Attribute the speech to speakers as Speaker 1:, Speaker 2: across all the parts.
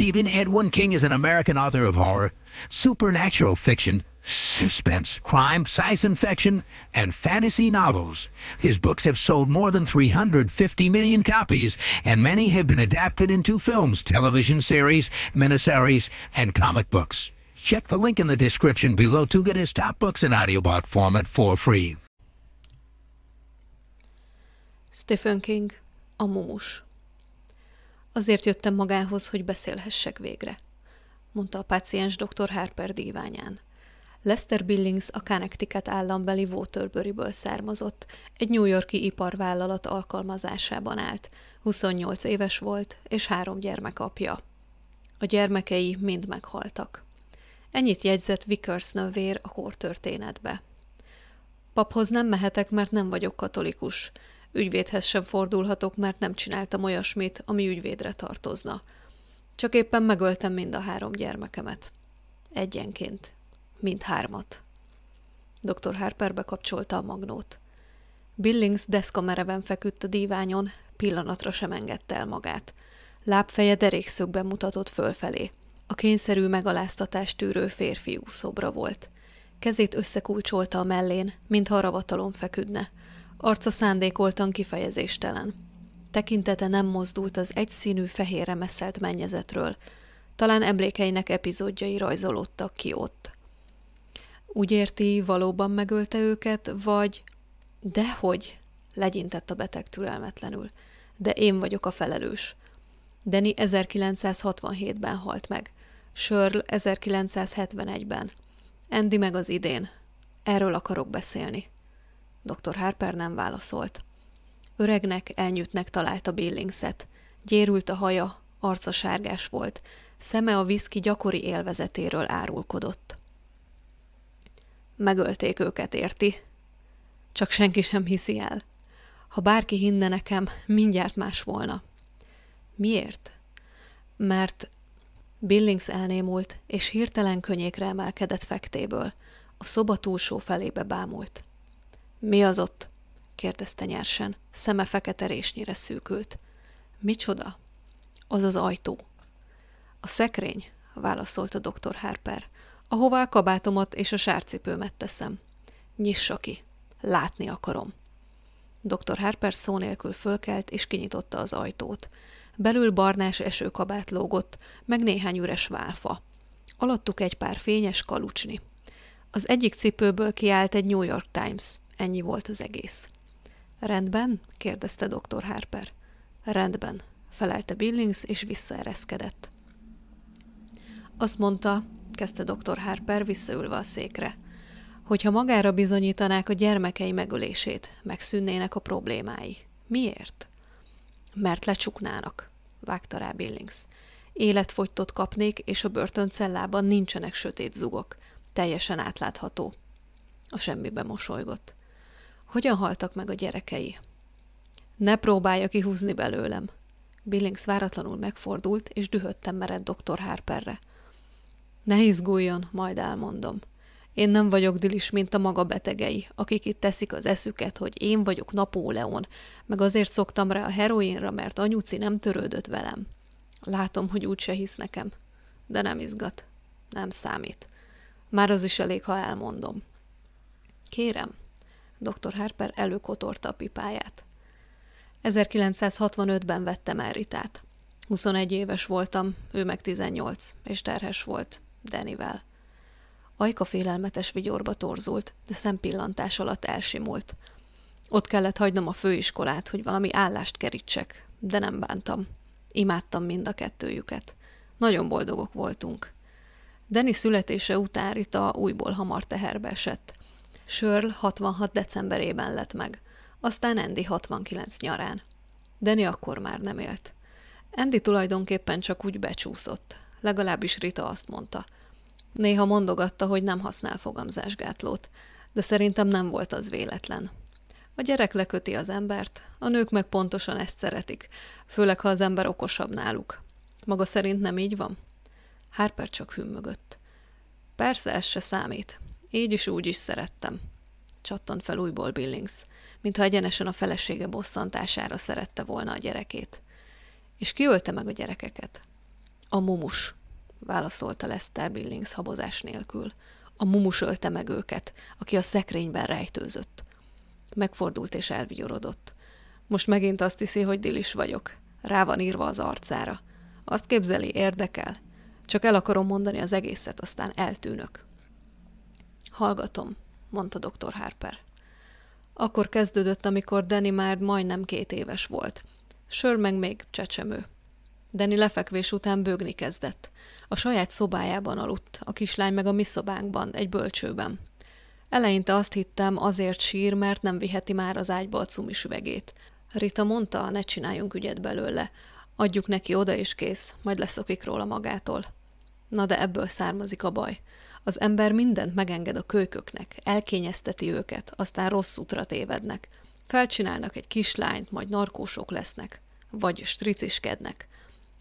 Speaker 1: Stephen Edwin King is an American author of horror, supernatural fiction, suspense, crime, science fiction, and fantasy novels. His books have sold more than 350 million copies, and many have been adapted into films, television series, miniseries, and comic books. Check the link in the description below to get his top books in audiobook format for free.
Speaker 2: Stephen King, a. Azért jöttem magához, hogy beszélhessek végre, mondta a páciens dr. Harper díványán. Lester Billings a Connecticut állambeli Waterbury-ből származott, egy New Yorki iparvállalat alkalmazásában állt, 28 éves volt, és három gyermek apja. A gyermekei mind meghaltak. Ennyit jegyzett Vickers nővér a kortörténetbe. Paphoz nem mehetek, mert nem vagyok katolikus. Ügyvédhez sem fordulhatok, mert nem csináltam olyasmit, ami ügyvédre tartozna. Csak éppen megöltem mind a három gyermekemet. Egyenként. Mind hármat. Dr. Harper bekapcsolta a magnót. Billings deszka mereven feküdt a díványon, pillanatra sem engedte el magát. Lábfeje derékszögben mutatott fölfelé. A kényszerű megaláztatást tűrő férfiú szobra volt. Kezét összekulcsolta a mellén, mintha ravatalon feküdne. Arca szándékoltan kifejezéstelen. Tekintete nem mozdult az egyszínű fehérre messzelt mennyezetről. Talán emlékeinek epizódjai rajzolódtak ki ott. Úgy érti, valóban megölte őket, vagy... Dehogy, legyintett a beteg türelmetlenül. De én vagyok a felelős. Deni 1967-ben halt meg. Shirl 1971-ben. Andy meg az idén. Erről akarok beszélni. Dr. Harper nem válaszolt. Öregnek, elnyűtnek találta Billingset. Gyérült a haja, arca sárgás volt, szeme a viszki gyakori élvezetéről árulkodott. Megölték őket, érti? Csak senki sem hiszi el. Ha bárki hinne nekem, mindjárt más volna. Miért? Mert Billings elnémult, és hirtelen könnyékre emelkedett fektéből. A szoba túlsó felébe bámult. Mi az ott? kérdezte nyersen. Szeme fekete résnyire szűkült. Micsoda? Az az ajtó. A szekrény, válaszolta dr. Harper, ahová a kabátomat és a sárcipőmet teszem. Nyissa ki. Látni akarom. Dr. Harper szó nélkül fölkelt és kinyitotta az ajtót. Belül barnás esőkabát lógott, meg néhány üres válfa. Alattuk egy pár fényes kalucsni. Az egyik cipőből kiállt egy New York Times. Ennyi volt az egész. Rendben? kérdezte dr. Harper. Rendben, felelte Billings, és visszaereszkedett. Azt mondta, kezdte dr. Harper visszaülve a székre, hogyha magára bizonyítanák a gyermekei megölését, megszűnnének a problémái. Miért? Mert lecsuknának, vágta rá Billings. Életfogytot kapnék, és a börtöncellában nincsenek sötét zugok. Teljesen átlátható. A semmibe mosolygott. Hogyan haltak meg a gyerekei? Ne próbálja kihúzni belőlem. Billings váratlanul megfordult, és dühötten mered dr. Harperre. Ne izguljon, majd elmondom. Én nem vagyok dilis, mint a maga betegei, akik itt teszik az eszüket, hogy én vagyok Napóleon, meg azért szoktam rá a heroinra, mert anyuci nem törődött velem. Látom, hogy úgyse hisz nekem. De nem izgat. Nem számít. Már az is elég, ha elmondom. Kérem, Dr. Harper előkotorta a pipáját. 1965-ben vettem el Ritát. 21 éves voltam, ő meg 18, és terhes volt, Denivel. Ajka félelmetes vigyorba torzult, de szempillantás alatt elsimult. Ott kellett hagynom a főiskolát, hogy valami állást kerítsek, de nem bántam. Imádtam mind a kettőjüket. Nagyon boldogok voltunk. Deni születése után Rita újból hamar teherbe esett. Shirl 66 decemberében lett meg, aztán Andy 69 nyarán. Deni akkor már nem élt. Andy tulajdonképpen csak úgy becsúszott, legalábbis Rita azt mondta. Néha mondogatta, hogy nem használ fogamzásgátlót, de szerintem nem volt az véletlen. A gyerek leköti az embert, a nők meg pontosan ezt szeretik, főleg ha az ember okosabb náluk. Maga szerint nem így van? Harper csak hümmögött. Persze, ez se számít. Így is úgy is szerettem. Csattant fel újból Billings, mintha egyenesen a felesége bosszantására szerette volna a gyerekét. És ki ölte meg a gyerekeket? A mumus, válaszolta Lester Billings habozás nélkül. A mumus ölte meg őket, aki a szekrényben rejtőzött. Megfordult és elvigyorodott. Most megint azt hiszi, hogy Dilis vagyok. Rá van írva az arcára. Azt képzeli, érdekel. Csak el akarom mondani az egészet, aztán eltűnök. Hallgatom, mondta dr. Harper. Akkor kezdődött, amikor Danny már majdnem két éves volt. Sör meg még csecsemő. Danny lefekvés után bőgni kezdett. A saját szobájában aludt, a kislány meg a mi szobánkban, egy bölcsőben. Eleinte azt hittem, azért sír, mert nem viheti már az ágyba a cumis üvegét. Rita mondta, ne csináljunk ügyet belőle. Adjuk neki oda és kész, majd leszokik róla magától. Na de ebből származik a baj. Az ember mindent megenged a kölyköknek, elkényezteti őket, aztán rossz útra tévednek. Felcsinálnak egy kislányt, majd narkósok lesznek. Vagy striciskednek.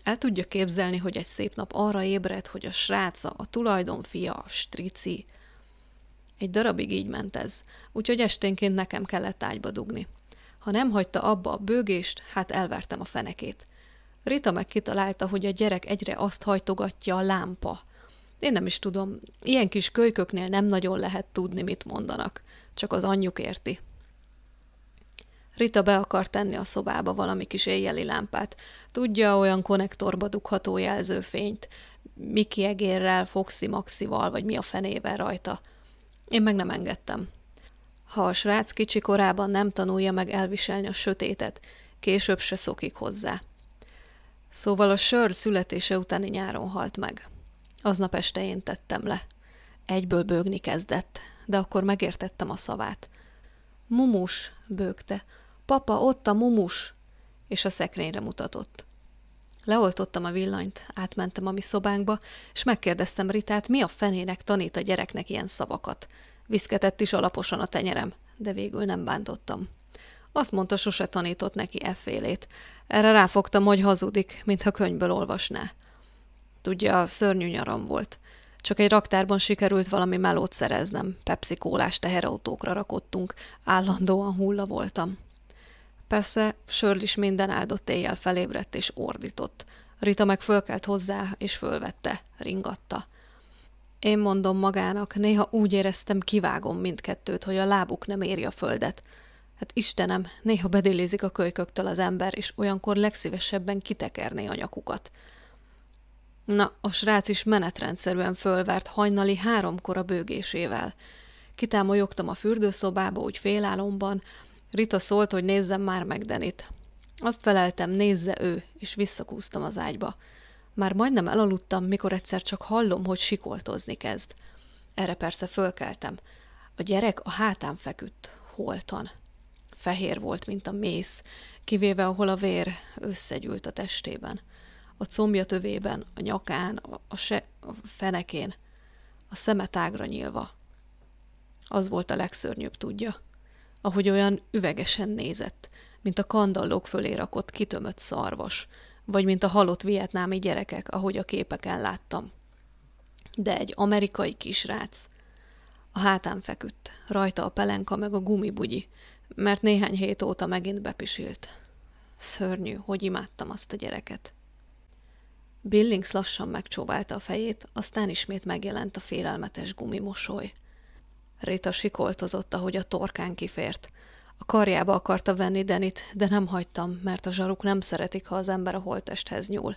Speaker 2: El tudja képzelni, hogy egy szép nap arra ébred, hogy a sráca, a tulajdonfia, a strici. Egy darabig így ment ez, úgyhogy esténként nekem kellett ágyba dugni. Ha nem hagyta abba a bőgést, hát elvertem a fenekét. Rita meg kitalálta, hogy a gyerek egyre azt hajtogatja a lámpa. Én nem is tudom, ilyen kis kölyköknél nem nagyon lehet tudni, mit mondanak. Csak az anyjuk érti. Rita be akar tenni a szobába valami kis éjjeli lámpát. Tudja, olyan konnektorba dugható jelzőfényt. Miki egérrel, Foxy Maxival, vagy mi a fenével rajta. Én meg nem engedtem. Ha a srác kicsi korában nem tanulja meg elviselni a sötétet, később se szokik hozzá. Szóval a sör születése utáni nyáron halt meg. Aznap este én tettem le. Egyből bőgni kezdett, de akkor megértettem a szavát. Mumus, bőgte. Papa, ott a mumus! És a szekrényre mutatott. Leoltottam a villanyt, átmentem a mi szobánkba, és megkérdeztem Ritát, mi a fenének tanít a gyereknek ilyen szavakat. Viszketett is alaposan a tenyerem, de végül nem bántottam. Azt mondta, sose tanított neki effélét. Erre ráfogtam, hogy hazudik, mintha könyvből olvasná. Tudja, szörnyű nyaram volt. Csak egy raktárban sikerült valami melót szereznem. Pepsi kólás teherautókra rakottunk. Állandóan hulla voltam. Persze, Sörl is minden áldott éjjel felébredt és ordított. Rita meg fölkelt hozzá, és fölvette, ringatta. Én mondom magának, néha úgy éreztem, kivágom mindkettőt, hogy a lábuk nem éri a földet. Hát Istenem, néha bedélézik a kölyköktől az ember, és olyankor legszívesebben kitekerné a nyakukat. Na, a srác is menetrendszerűen fölvert hajnali háromkor a bőgésével. Kitámolyogtam a fürdőszobába, úgy félálomban. Rita szólt, hogy nézzem már meg Denit. Azt feleltem, nézze ő, és visszakúztam az ágyba. Már majdnem elaludtam, mikor egyszer csak hallom, hogy sikoltozni kezd. Erre persze fölkeltem. A gyerek a hátán feküdt, holtan. Fehér volt, mint a mész, kivéve ahol a vér összegyűlt a testében. A combja tövében, a nyakán, a, a, se, a fenekén, a szeme tágra nyílva. Az volt a legszörnyűbb, tudja. Ahogy olyan üvegesen nézett, mint a kandallók fölé rakott kitömött szarvas, vagy mint a halott vietnámi gyerekek, ahogy a képeken láttam. De egy amerikai kisrác. A hátán feküdt, rajta a pelenka meg a gumibugyi, mert néhány hét óta megint bepisilt. Szörnyű, hogy imádtam azt a gyereket. Billings lassan megcsóválta a fejét, aztán ismét megjelent a félelmetes gumimosoly. Rita sikoltozott, ahogy a torkán kifért. A karjába akarta venni Denit, de nem hagytam, mert a zsaruk nem szeretik, ha az ember a holtesthez nyúl.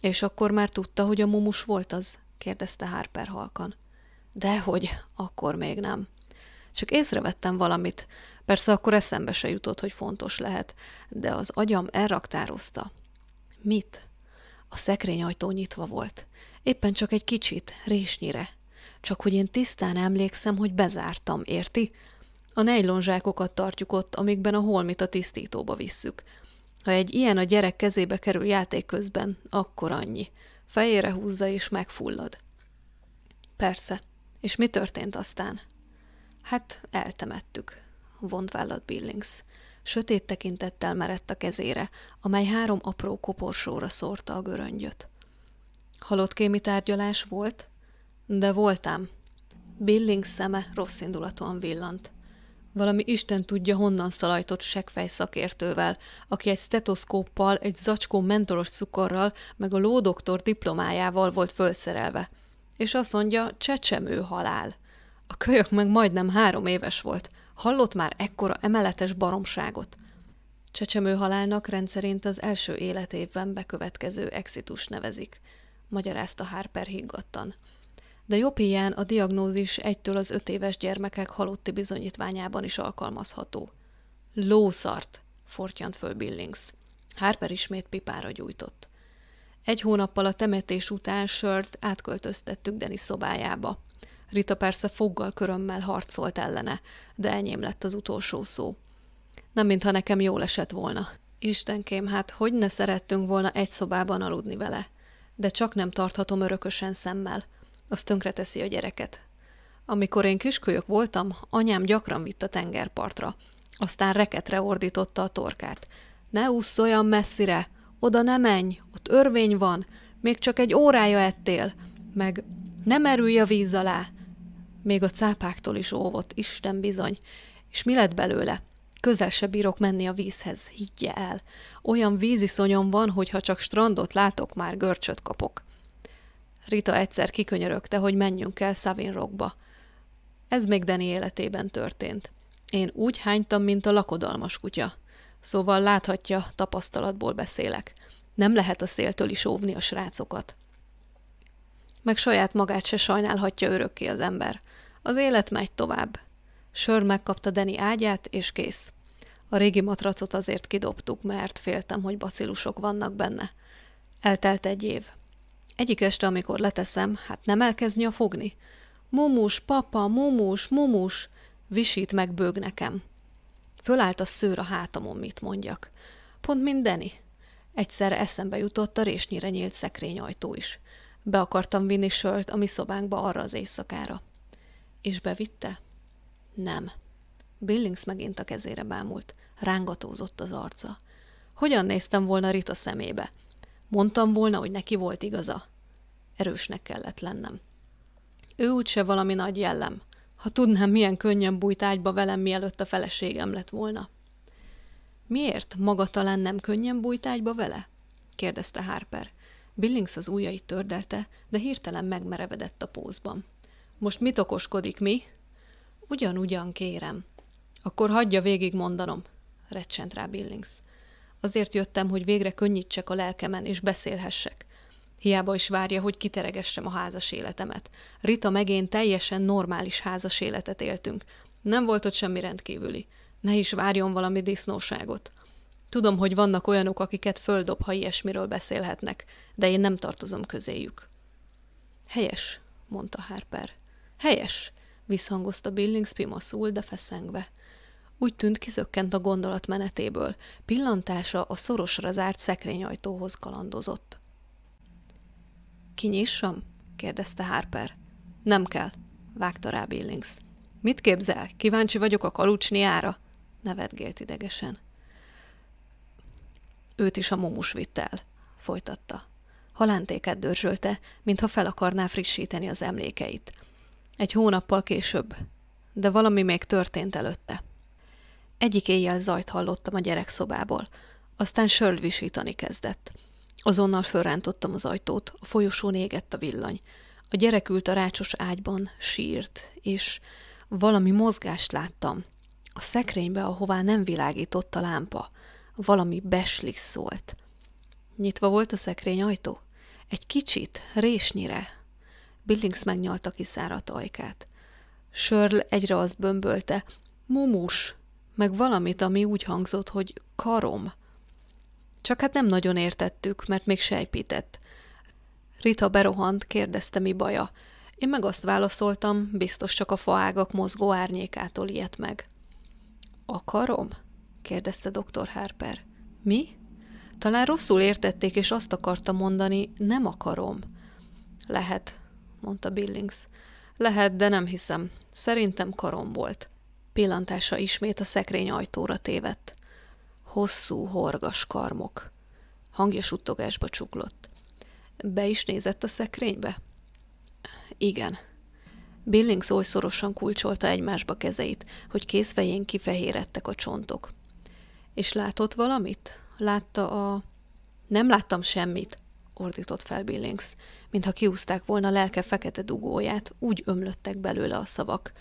Speaker 2: És akkor már tudta, hogy a mumus volt az? kérdezte Harper halkan. Dehogy, akkor még nem. Csak észrevettem valamit. Persze akkor eszembe se jutott, hogy fontos lehet, de az agyam elraktározta. Mit? A szekrényajtó nyitva volt. Éppen csak egy kicsit, résnyire. Csak hogy én tisztán emlékszem, hogy bezártam, érti? A nejlonzsákokat tartjuk ott, amikben a holmit a tisztítóba visszük. Ha egy ilyen a gyerek kezébe kerül játék közben, akkor annyi. Fejére húzza és megfullad. Persze. És mi történt aztán? Hát eltemettük, vont vállat Billings. Sötét tekintettel merett a kezére, amely három apró koporsóra szórta a göröngyöt. Halott kémi tárgyalás volt? De voltám. Billings szeme rossz indulatúan villant. Valami Isten tudja honnan szalajtott seggfej szakértővel, aki egy stetoszkóppal, egy zacskó mentolos cukorral, meg a lódoktor diplomájával volt fölszerelve. És azt mondja, csecsemő halál. A kölyök meg majdnem három éves volt. Hallott már ekkora emeletes baromságot. Csecsemő halálnak rendszerint az első életévben bekövetkező exitus nevezik, magyarázta Harper higgadtan. De jobb hiány a diagnózis egytől az öt éves gyermekek halotti bizonyítványában is alkalmazható. Lószart, fortyant föl Billings. Harper ismét pipára gyújtott. Egy hónappal a temetés után sört átköltöztettük Denis szobájába. Rita persze foggal körömmel harcolt ellene, de enyém lett az utolsó szó. Nem mintha nekem jól esett volna. Istenkém, hát hogy ne szerettünk volna egy szobában aludni vele. De csak nem tarthatom örökösen szemmel. Az tönkreteszi a gyereket. Amikor én kiskölyök voltam, anyám gyakran vitt a tengerpartra. Aztán reketre ordította a torkát. Ne ússz olyan messzire, oda ne menj, ott örvény van, még csak egy órája ettél, meg ne merülj a víz alá. Még a cápáktól is óvott, Isten bizony. És mi lett belőle? Közel se bírok menni a vízhez, higgye el. Olyan víziszonyom van, hogy ha csak strandot látok, már görcsöt kapok. Rita egyszer kikönyörögte, hogy menjünk el Savin Rockba. Ez még Dani életében történt. Én úgy hánytam, mint a lakodalmas kutya. Szóval láthatja, tapasztalatból beszélek. Nem lehet a széltől is óvni a srácokat. Meg saját magát se sajnálhatja örökké az ember. Az élet megy tovább. Sör megkapta Deni ágyát, és kész. A régi matracot azért kidobtuk, mert féltem, hogy bacillusok vannak benne. Eltelt egy év. Egyik este, amikor leteszem, hát nem elkezdni a fogni. Mumus, papa, mumus, mumus, visít meg bőg nekem. Fölállt a szőr a hátamon, mit mondjak. Pont mint Deni. Egyszerre eszembe jutott a résnyire nyílt szekrényajtó is. Be akartam vinni sölt a mi szobánkba arra az éjszakára. És bevitte? Nem. Billings megint a kezére bámult. Rángatózott az arca. Hogyan néztem volna Rita szemébe? Mondtam volna, hogy neki volt igaza. Erősnek kellett lennem. Ő úgyse valami nagy jellem. Ha tudnám, milyen könnyen bújt ágyba velem, mielőtt a feleségem lett volna. Miért? Maga talán nem könnyen bújt ágyba vele? kérdezte Harper. Billings az ujjait tördelte, de hirtelen megmerevedett a pózban. Most mit okoskodik, mi? Ugyan-ugyan, kérem. Akkor hagyja végig mondanom, recsent rá Billings. Azért jöttem, hogy végre könnyítsek a lelkemen, és beszélhessek. Hiába is várja, hogy kiteregessem a házas életemet. Rita meg én teljesen normális házas életet éltünk. Nem volt ott semmi rendkívüli. Ne is várjon valami disznóságot. Tudom, hogy vannak olyanok, akiket földob, ha ilyesmiről beszélhetnek, de én nem tartozom közéjük. Helyes, mondta Harper. Helyes, visszhangozta Billings pimaszul, de feszengve. Úgy tűnt, kizökkent a gondolat menetéből. Pillantása a szorosra zárt szekrényajtóhoz kalandozott. Kinyissam? kérdezte Harper. Nem kell, vágta rá Billings. Mit képzel? Kíváncsi vagyok a kalucsniára? nevetgélt idegesen. Őt is a momus vitt el, folytatta. Halántéket dörzsölte, mintha fel akarná frissíteni az emlékeit. Egy hónappal később, de valami még történt előtte. Egyik éjjel zajt hallottam a gyerekszobából, aztán Sörl visítani kezdett. Azonnal fölrántottam az ajtót, a folyosón égett a villany. A gyerek ült a rácsos ágyban, sírt, és valami mozgást láttam. A szekrénybe, ahová nem világított a lámpa. Valami beslis szólt. Nyitva volt a szekrény ajtó? Egy kicsit, résnyire. Billings megnyalta kiszáradt ajkát. Sörl egyre azt bömbölte. Mumus! Meg valamit, ami úgy hangzott, hogy karom. Csak hát nem nagyon értettük, mert még sejpített. Rita berohant, kérdezte, mi baja. Én meg azt válaszoltam, biztos csak a faágak mozgó árnyékától ilyet meg. Akarom? Kérdezte dr. Harper. Mi? Talán rosszul értették, és azt akarta mondani, nem akarom. Lehet, mondta Billings. Lehet, de nem hiszem. Szerintem karom volt. Pillantása ismét a szekrény ajtóra tévedt. Hosszú, horgas karmok. Hangja suttogásba csuklott. Be is nézett a szekrénybe? Igen. Billings oly szorosan kulcsolta egymásba kezeit, hogy készfején kifehérettek a csontok. És látott valamit? Látta a... Nem láttam semmit, ordított fel Billings, mintha kiúzták volna lelke fekete dugóját, úgy ömlöttek belőle a szavak.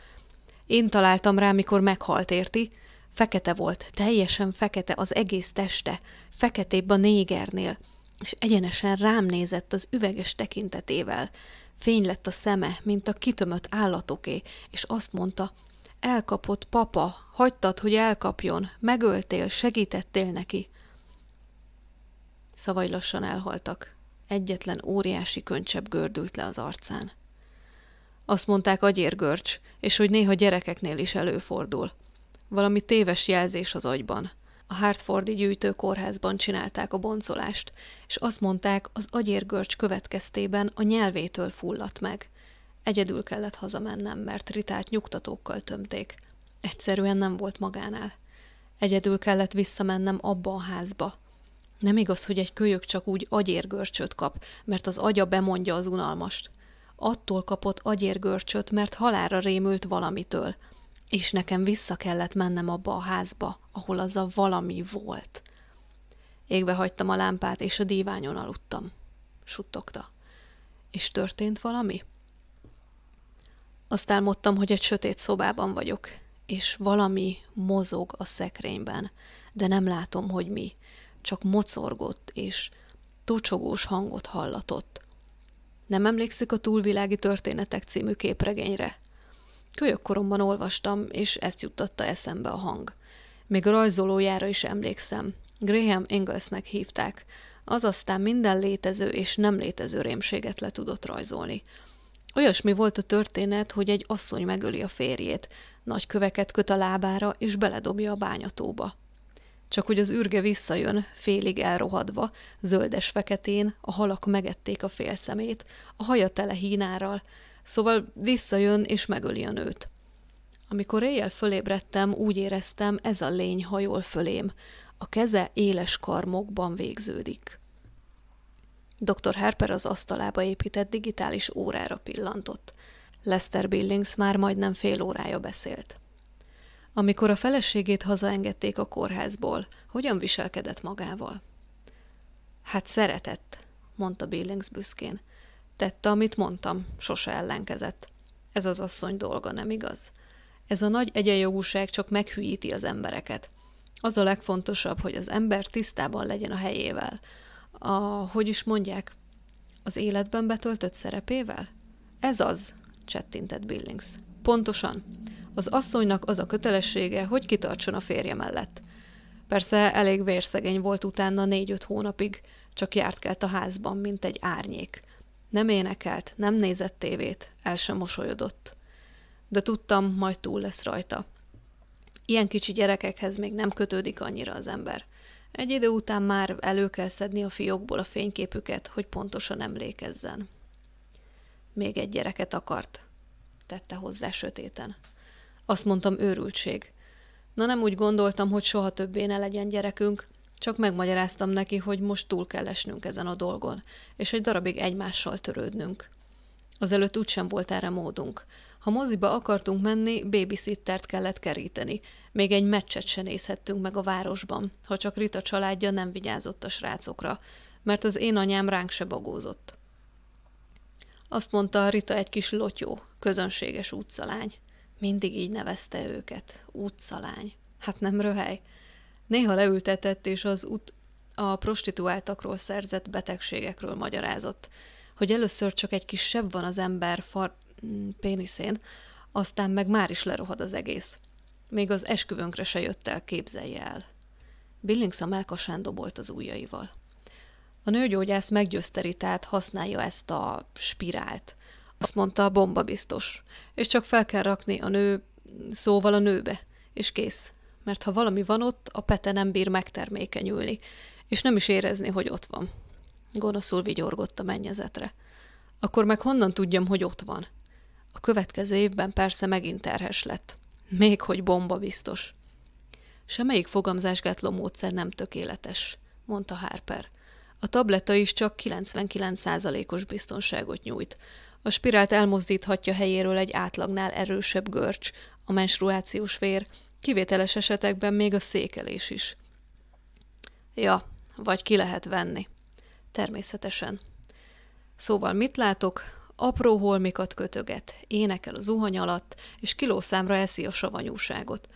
Speaker 2: Én találtam rá, mikor meghalt, érti? Fekete volt, teljesen fekete az egész teste, feketébb a négernél, és egyenesen rám nézett az üveges tekintetével. Fény lett a szeme, mint a kitömött állatoké, és azt mondta, elkapott papa, hagytad, hogy elkapjon, megöltél, segítettél neki. Szavai lassan elhaltak. Egyetlen óriási könycsebb gördült le az arcán. Azt mondták agyérgörcs, és hogy néha gyerekeknél is előfordul. Valami téves jelzés az agyban. A Hartfordi gyűjtőkórházban csinálták a boncolást, és azt mondták, az agyérgörcs következtében a nyelvétől fulladt meg. Egyedül kellett hazamennem, mert Ritát nyugtatókkal tömték. Egyszerűen nem volt magánál. Egyedül kellett visszamennem abba a házba. Nem igaz, hogy egy kölyök csak úgy agyérgörcsöt kap, mert az agya bemondja az unalmast. Attól kapott agyérgörcsöt, mert halára rémült valamitől – és nekem vissza kellett mennem abba a házba, ahol az a valami volt. Égbe hagytam a lámpát, és a díványon aludtam. Suttogta. És történt valami? Azt álmodtam, hogy egy sötét szobában vagyok, és valami mozog a szekrényben, de nem látom, hogy mi. Csak mocorgott, és tocsogós hangot hallatott. Nem emlékszik a túlvilági történetek című képregényre? Kölyök koromban olvastam, és ezt juttatta eszembe a hang. Még rajzolójára is emlékszem. Graham Inglesnek hívták. Az aztán minden létező és nem létező rémséget le tudott rajzolni. Olyasmi volt a történet, hogy egy asszony megöli a férjét, nagy köveket köt a lábára, és beledobja a bányatóba. Csak hogy az ürge visszajön, félig elrohadva, zöldes-feketén, a halak megették a félszemét, a haja tele hínárral, Szóval visszajön és megöli a nőt. Amikor éjjel fölébredtem, úgy éreztem, ez a lény hajol fölém. A keze éles karmokban végződik. Dr. Harper az asztalába épített digitális órára pillantott. Lester Billings már majdnem fél órája beszélt. Amikor a feleségét hazaengedték a kórházból, hogyan viselkedett magával? Hát szeretett, mondta Billings büszkén. Tette, amit mondtam, sose ellenkezett. Ez az asszony dolga, nem igaz? Ez a nagy egyenjogúság csak meghűíti az embereket. Az a legfontosabb, hogy az ember tisztában legyen a helyével. A, hogy is mondják, az életben betöltött szerepével? Ez az, csettintett Billings. Pontosan. Az asszonynak az a kötelessége, hogy kitartson a férje mellett. Persze elég vérszegény volt utána négy-öt hónapig, csak járt kelt a házban, mint egy árnyék. Nem énekelt, nem nézett tévét, el sem mosolyodott. De tudtam, majd túl lesz rajta. Ilyen kicsi gyerekekhez még nem kötődik annyira az ember. Egy idő után már elő kell szedni a fiókból a fényképüket, hogy pontosan emlékezzen. Még egy gyereket akart, tette hozzá sötéten. Azt mondtam, őrültség. Na nem úgy gondoltam, hogy soha többé ne legyen gyerekünk, csak megmagyaráztam neki, hogy most túl kell esnünk ezen a dolgon, és egy darabig egymással törődnünk. Azelőtt úgysem volt erre módunk. Ha moziba akartunk menni, babysittert kellett keríteni. Még egy meccset se nézhettünk meg a városban, ha csak Rita családja nem vigyázott a srácokra, mert az én anyám ránk se bagózott. Azt mondta Rita egy kis lotyó, közönséges útszalány. Mindig így nevezte őket, útszalány. Hát nem röhely. Néha leültetett, és az út a prostituáltakról szerzett betegségekről magyarázott, hogy először csak egy kis sebb van az ember far mm, péniszén, aztán meg már is lerohad az egész. Még az esküvőnkre se jött el, képzelje el. Billings a melkasán dobolt az ujjaival. A nőgyógyász meggyőzte Ritát, használja ezt a spirált. Azt mondta, a bomba biztos, és csak fel kell rakni a nő, szóval a nőbe, és kész mert ha valami van ott, a pete nem bír megtermékenyülni, és nem is érezni, hogy ott van. Gonoszul vigyorgott a mennyezetre. Akkor meg honnan tudjam, hogy ott van? A következő évben persze megint terhes lett. Még hogy bomba biztos. Semmelyik fogamzásgátló módszer nem tökéletes, mondta Harper. A tableta is csak 99%-os biztonságot nyújt. A spirált elmozdíthatja helyéről egy átlagnál erősebb görcs, a menstruációs vér, kivételes esetekben még a székelés is. Ja, vagy ki lehet venni. Természetesen. Szóval mit látok? Apró holmikat kötöget, énekel a zuhany alatt, és kilószámra eszi a savanyúságot.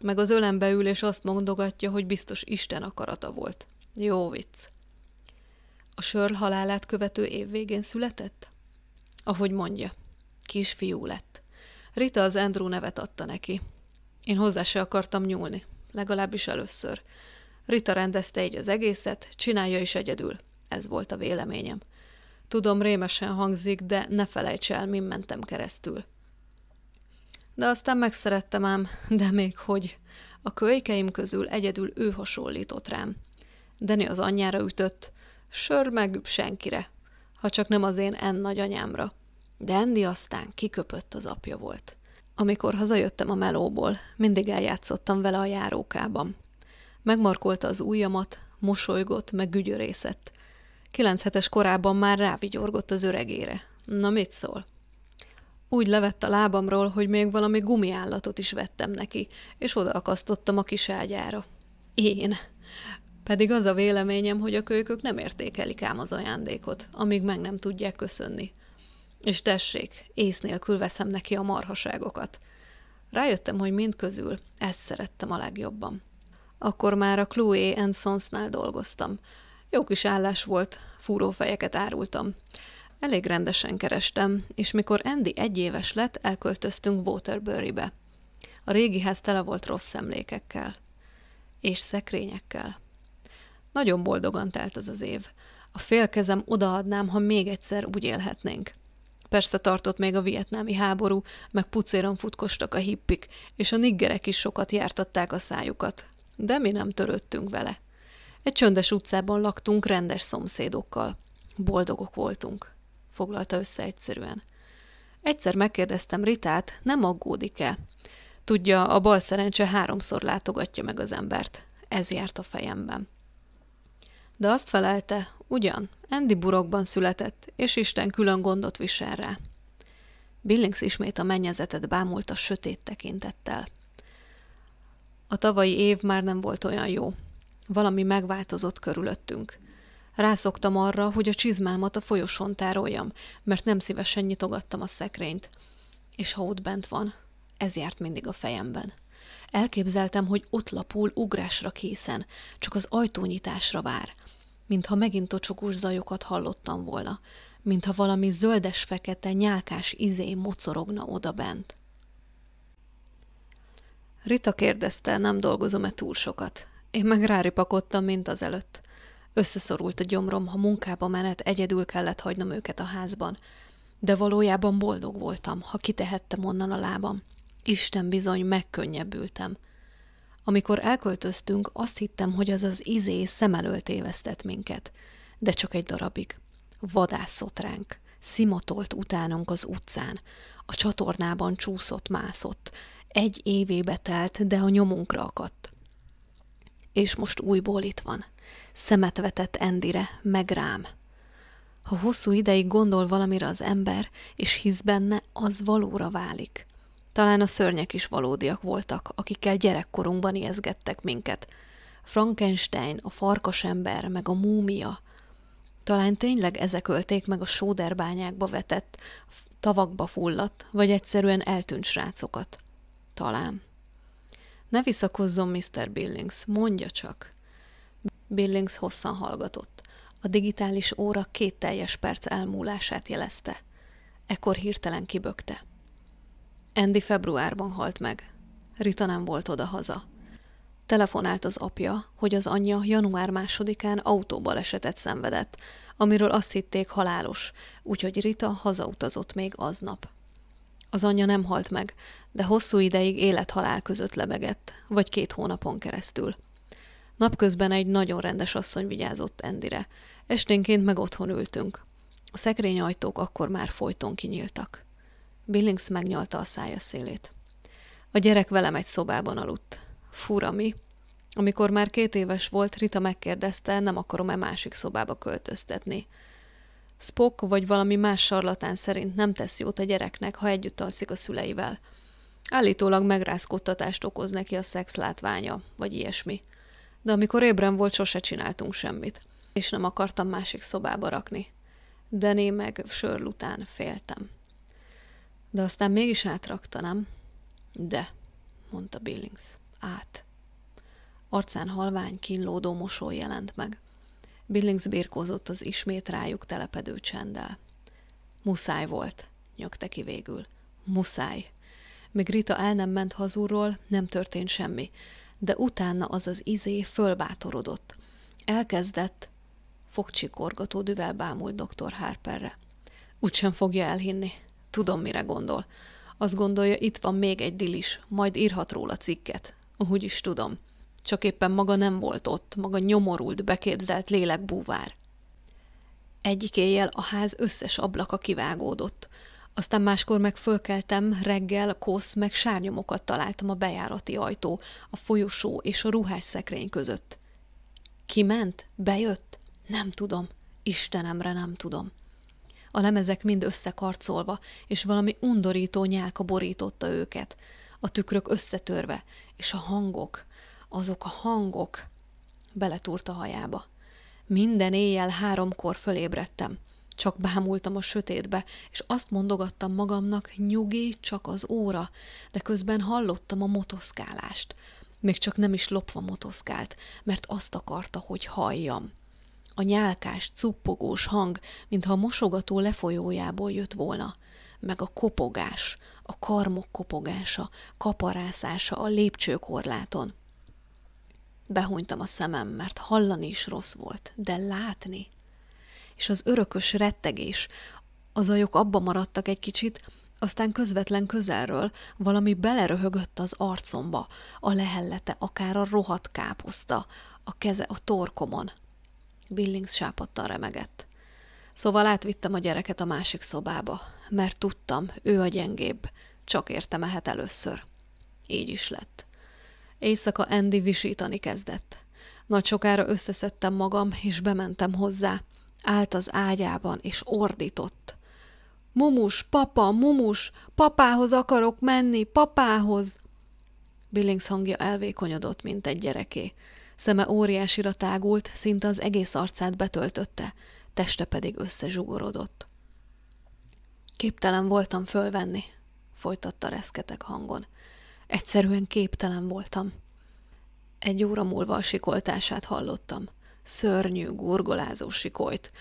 Speaker 2: Meg az ölembe ül, és azt mondogatja, hogy biztos Isten akarata volt. Jó vicc. A Sörl halálát követő év végén született? Ahogy mondja, kisfiú lett. Rita az Andrew nevet adta neki. Én hozzá se akartam nyúlni, legalábbis először. Rita rendezte így az egészet, csinálja is egyedül. Ez volt a véleményem. Tudom, rémesen hangzik, de ne felejts el, min mentem keresztül. De aztán megszerettem ám, de még hogy. A kölykeim közül egyedül ő hasonlított rám. Deni az anyjára ütött, sör meg senkire, ha csak nem az én en nagyanyámra. De Andy aztán kiköpött az apja volt. Amikor hazajöttem a melóból, mindig eljátszottam vele a járókában. Megmarkolta az ujjamat, mosolygott, meg gügyörészett. Kilenc hetes korában már rávigyorgott az öregére. Na mit szól? Úgy levett a lábamról, hogy még valami gumiállatot is vettem neki, és odaakasztottam a kis ágyára. Én. Pedig az a véleményem, hogy a kölykök nem értékelik ám az ajándékot, amíg meg nem tudják köszönni. És tessék, ész nélkül veszem neki a marhaságokat. Rájöttem, hogy mind közül ezt szerettem a legjobban. Akkor már a Chloe Sonsnál dolgoztam. Jó kis állás volt, fúrófejeket árultam. Elég rendesen kerestem, és mikor Andy egy éves lett, elköltöztünk Waterbury-be. A régi ház tele volt rossz emlékekkel. És szekrényekkel. Nagyon boldogan telt az az év. A fél kezem odaadnám, ha még egyszer úgy élhetnénk. Persze tartott még a vietnámi háború, meg pucéran futkostak a hippik, és a niggerek is sokat jártatták a szájukat. De mi nem törődtünk vele. Egy csöndes utcában laktunk rendes szomszédokkal. Boldogok voltunk, foglalta össze egyszerűen. Egyszer megkérdeztem Ritát, nem aggódik-e? Tudja, a bal szerencse háromszor látogatja meg az embert. Ez járt a fejemben. De azt felelte, ugyan, Andy burokban született, és Isten külön gondot visel rá. Billings ismét a mennyezetet bámult a sötét tekintettel. A tavalyi év már nem volt olyan jó. Valami megváltozott körülöttünk. Rászoktam arra, hogy a csizmámat a folyosón tároljam, mert nem szívesen nyitogattam a szekrényt. És ha ott bent van, ez járt mindig a fejemben. Elképzeltem, hogy ott lapul ugrásra készen, csak az ajtónyitásra vár, mintha megint tocsogós zajokat hallottam volna, mintha valami zöldes-fekete nyálkás izé mocorogna oda bent. Rita kérdezte, nem dolgozom-e túl sokat. Én meg ráripakodtam, mint az előtt. Összeszorult a gyomrom, ha munkába menet egyedül kellett hagynom őket a házban. De valójában boldog voltam, ha kitehettem onnan a lábam. Isten bizony megkönnyebbültem. Amikor elköltöztünk, azt hittem, hogy az az izé szem elől tévesztett minket. De csak egy darabig. Vadászott ránk. Szimatolt utánunk az utcán. A csatornában csúszott-mászott. Egy évébe telt, de a nyomunkra akadt. És most újból itt van. Szemet vetett Endire, meg rám. Ha hosszú ideig gondol valamire az ember, és hisz benne, az valóra válik. Talán a szörnyek is valódiak voltak, akikkel gyerekkorunkban ijeszgettek minket. Frankenstein, a farkasember, meg a múmia. Talán tényleg ezek ölték meg a sóderbányákba vetett, tavakba fulladt, vagy egyszerűen eltűnt srácokat. Talán. Ne visszakozzon, Mr. Billings, mondja csak. Billings hosszan hallgatott. A digitális óra két teljes perc elmúlását jelezte. Ekkor hirtelen kibökte. Andy februárban halt meg. Rita nem volt oda-haza. Telefonált az apja, hogy az anyja január másodikán autóbalesetet szenvedett, amiről azt hitték halálos, úgyhogy Rita hazautazott még aznap. Az anyja nem halt meg, de hosszú ideig élet-halál között lebegett, vagy két hónapon keresztül. Napközben egy nagyon rendes asszony vigyázott Endire, esténként meg otthon ültünk. A szekrényajtók akkor már folyton kinyíltak. Billings megnyalta a szája szélét. A gyerek velem egy szobában aludt. Fura mi. Amikor már két éves volt, Rita megkérdezte, nem akarom-e másik szobába költöztetni. Spock vagy valami más sarlatán szerint nem tesz jót a gyereknek, ha együtt alszik a szüleivel. Állítólag megrázkodtatást okoz neki a szex látványa, vagy ilyesmi. De amikor ébren volt, sose csináltunk semmit, és nem akartam másik szobába rakni. Dené meg sörl után féltem. De aztán mégis átrakta, nem? De, mondta Billings. Át. Arcán halvány, kínlódó mosoly jelent meg. Billings birkózott az ismét rájuk telepedő csenddel. Muszáj volt, nyögte ki végül. Muszáj. Míg Rita el nem ment hazúról, nem történt semmi, de utána az az izé fölbátorodott. Elkezdett, fogcsikorgató düvel bámult dr. Harperre. Úgysem fogja elhinni. Tudom, mire gondol. Azt gondolja, itt van még egy dilis, majd írhat róla cikket. Úgy is tudom. Csak éppen maga nem volt ott, maga nyomorult, beképzelt lélekbúvár. Egyik éjjel a ház összes ablaka kivágódott. Aztán máskor meg fölkeltem, reggel kosz meg sárnyomokat találtam a bejárati ajtó, a folyosó és a ruhás szekrény között. Kiment? Bejött? Nem tudom. Istenemre nem tudom. A lemezek mind összekarcolva, és valami undorító nyálka borította őket, a tükrök összetörve, és a hangok, azok a hangok. Beletúrt a hajába. Minden éjjel háromkor fölébredtem. Csak bámultam a sötétbe, és azt mondogattam magamnak, nyugi, csak az óra, de közben hallottam a motoszkálást. Még csak nem is lopva motoszkált, mert azt akarta, hogy halljam. A nyálkás, cuppogós hang, mintha a mosogató lefolyójából jött volna, meg a kopogás, a karmok kopogása, kaparászása a lépcsőkorláton. Behunytam a szemem, mert hallani is rossz volt, de látni. És az örökös rettegés, az ajok abba maradtak egy kicsit, aztán közvetlen közelről valami beleröhögött az arcomba, a lehellete, akár a rohadt káposzta, a keze a torkomon. Billings sápadtan remegett. Szóval átvittem a gyereket a másik szobába, mert tudtam, ő a gyengébb, csak érte mehet először. Így is lett. Éjszaka Andy visítani kezdett. Nagy sokára összeszedtem magam, és bementem hozzá. Állt az ágyában, és ordított. Mumus, papa, mumus, papához akarok menni, papához! Billings hangja elvékonyodott, mint egy gyereké. Szeme óriásira tágult, szinte az egész arcát betöltötte, teste pedig összezsugorodott. Képtelen voltam fölvenni, folytatta reszketek hangon. Egyszerűen képtelen voltam. Egy óra múlva a sikoltását hallottam. Szörnyű, gurgolázó sikolyt.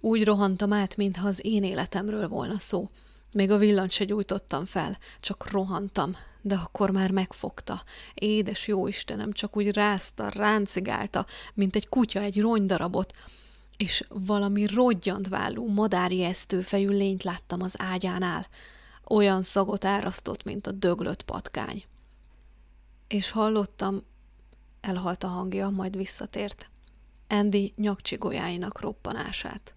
Speaker 2: Úgy rohantam át, mintha az én életemről volna szó. Még a villant se gyújtottam fel, csak rohantam, de akkor már megfogta. Édes jó Istenem, csak úgy rázta, ráncigálta, mint egy kutya egy ronydarabot, és valami rodgyant vállú, madárjesztő fejű lényt láttam az ágyánál. Olyan szagot árasztott, mint a döglött patkány és hallottam, elhalt a hangja, majd visszatért, Andy nyakcsigolyáinak roppanását.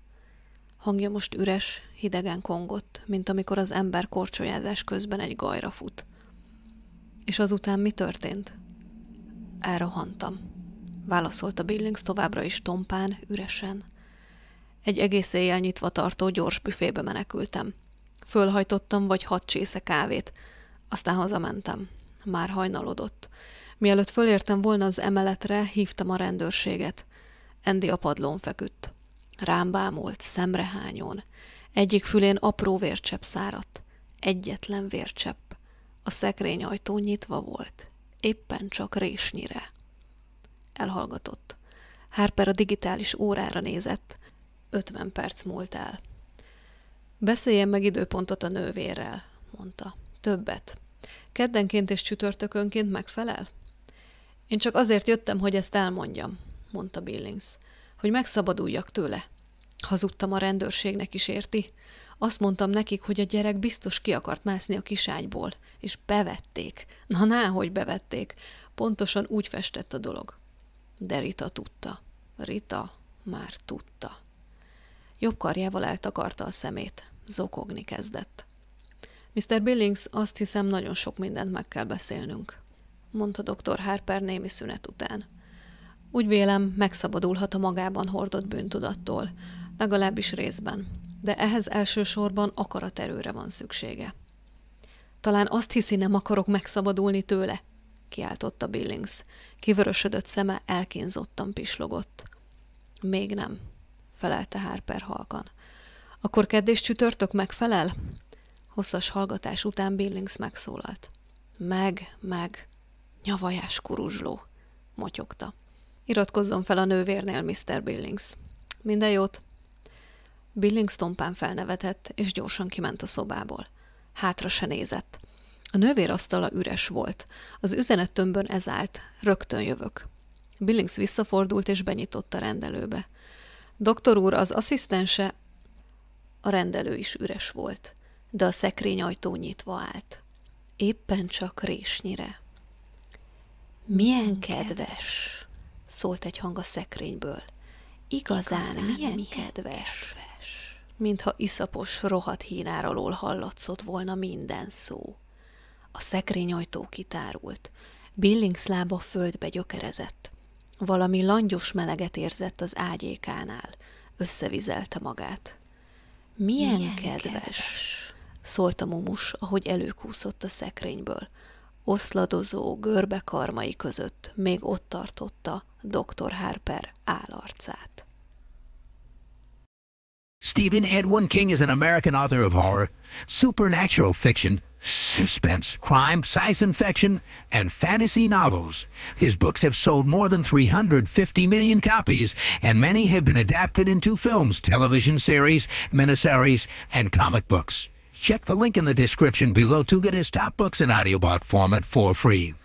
Speaker 2: Hangja most üres, hidegen kongott, mint amikor az ember korcsolyázás közben egy gajra fut. És azután mi történt? Elrohantam. Válaszolta Billings továbbra is tompán, üresen. Egy egész éjjel nyitva tartó gyors büfébe menekültem. Fölhajtottam vagy hat csésze kávét, aztán hazamentem. Már hajnalodott. Mielőtt fölértem volna az emeletre, hívtam a rendőrséget. Endi a padlón feküdt. Rám bámult, szemrehányon. Egyik fülén apró vércsepp száradt. Egyetlen vércsepp. A szekrény ajtó nyitva volt. Éppen csak résnyire. Elhallgatott. Harper a digitális órára nézett. Ötven perc múlt el. Beszéljen meg időpontot a nővérrel, mondta. Többet. Keddenként és csütörtökönként megfelel? Én csak azért jöttem, hogy ezt elmondjam, mondta Billings, hogy megszabaduljak tőle. Hazudtam a rendőrségnek is, érti? Azt mondtam nekik, hogy a gyerek biztos ki akart mászni a kiságyból, és bevették. Na, náhogy bevették. Pontosan úgy festett a dolog. De Rita tudta. Rita már tudta. Jobb karjával eltakarta a szemét. Zokogni kezdett. Mr. Billings, azt hiszem, nagyon sok mindent meg kell beszélnünk, mondta dr. Harper némi szünet után. Úgy vélem, megszabadulhat a magában hordott bűntudattól, legalábbis részben. de ehhez elsősorban akaraterőre van szüksége. Talán azt hiszi, nem akarok megszabadulni tőle, kiáltotta Billings. Kivörösödött szeme elkínzottan pislogott. Még nem, felelte Harper halkan. Akkor keddés csütörtök megfelel? Hosszas hallgatás után Billings megszólalt. Meg, meg, nyavajás kuruzsló, motyogta. Iratkozzon fel a nővérnél, Mr. Billings. Minden jót? Billings tompán felnevetett, és gyorsan kiment a szobából. Hátra se nézett. A nővér asztala üres volt. Az üzenettömbön ez állt. Rögtön jövök. Billings visszafordult, és benyitott a rendelőbe. Doktor úr, az asszisztense... A rendelő is üres volt, de a szekrényajtó nyitva állt. Éppen csak résnyire. Milyen kedves, szólt egy hang a szekrényből. Igazán, Igazán milyen, milyen kedves. kedves. Mintha iszapos, rohadt hínár alól hallatszott volna minden szó. A szekrényajtó kitárult. Billings lába földbe gyökerezett. Valami langyos meleget érzett az ágyékánál. Összevizelte magát. Milyen, Milyen kedves, kedves, szólt a mumus, ahogy előkúszott a szekrényből. Oszladozó, görbe karmai között még ott tartotta dr. Harper állarcát.
Speaker 1: Stephen Edwin King is an American author of horror, supernatural fiction, suspense, crime, science fiction, and fantasy novels. His books have sold more than 350 million copies, and many have been adapted into films, television series, miniseries, and comic books. Check the link in the description below to get his top books in audiobook format for free.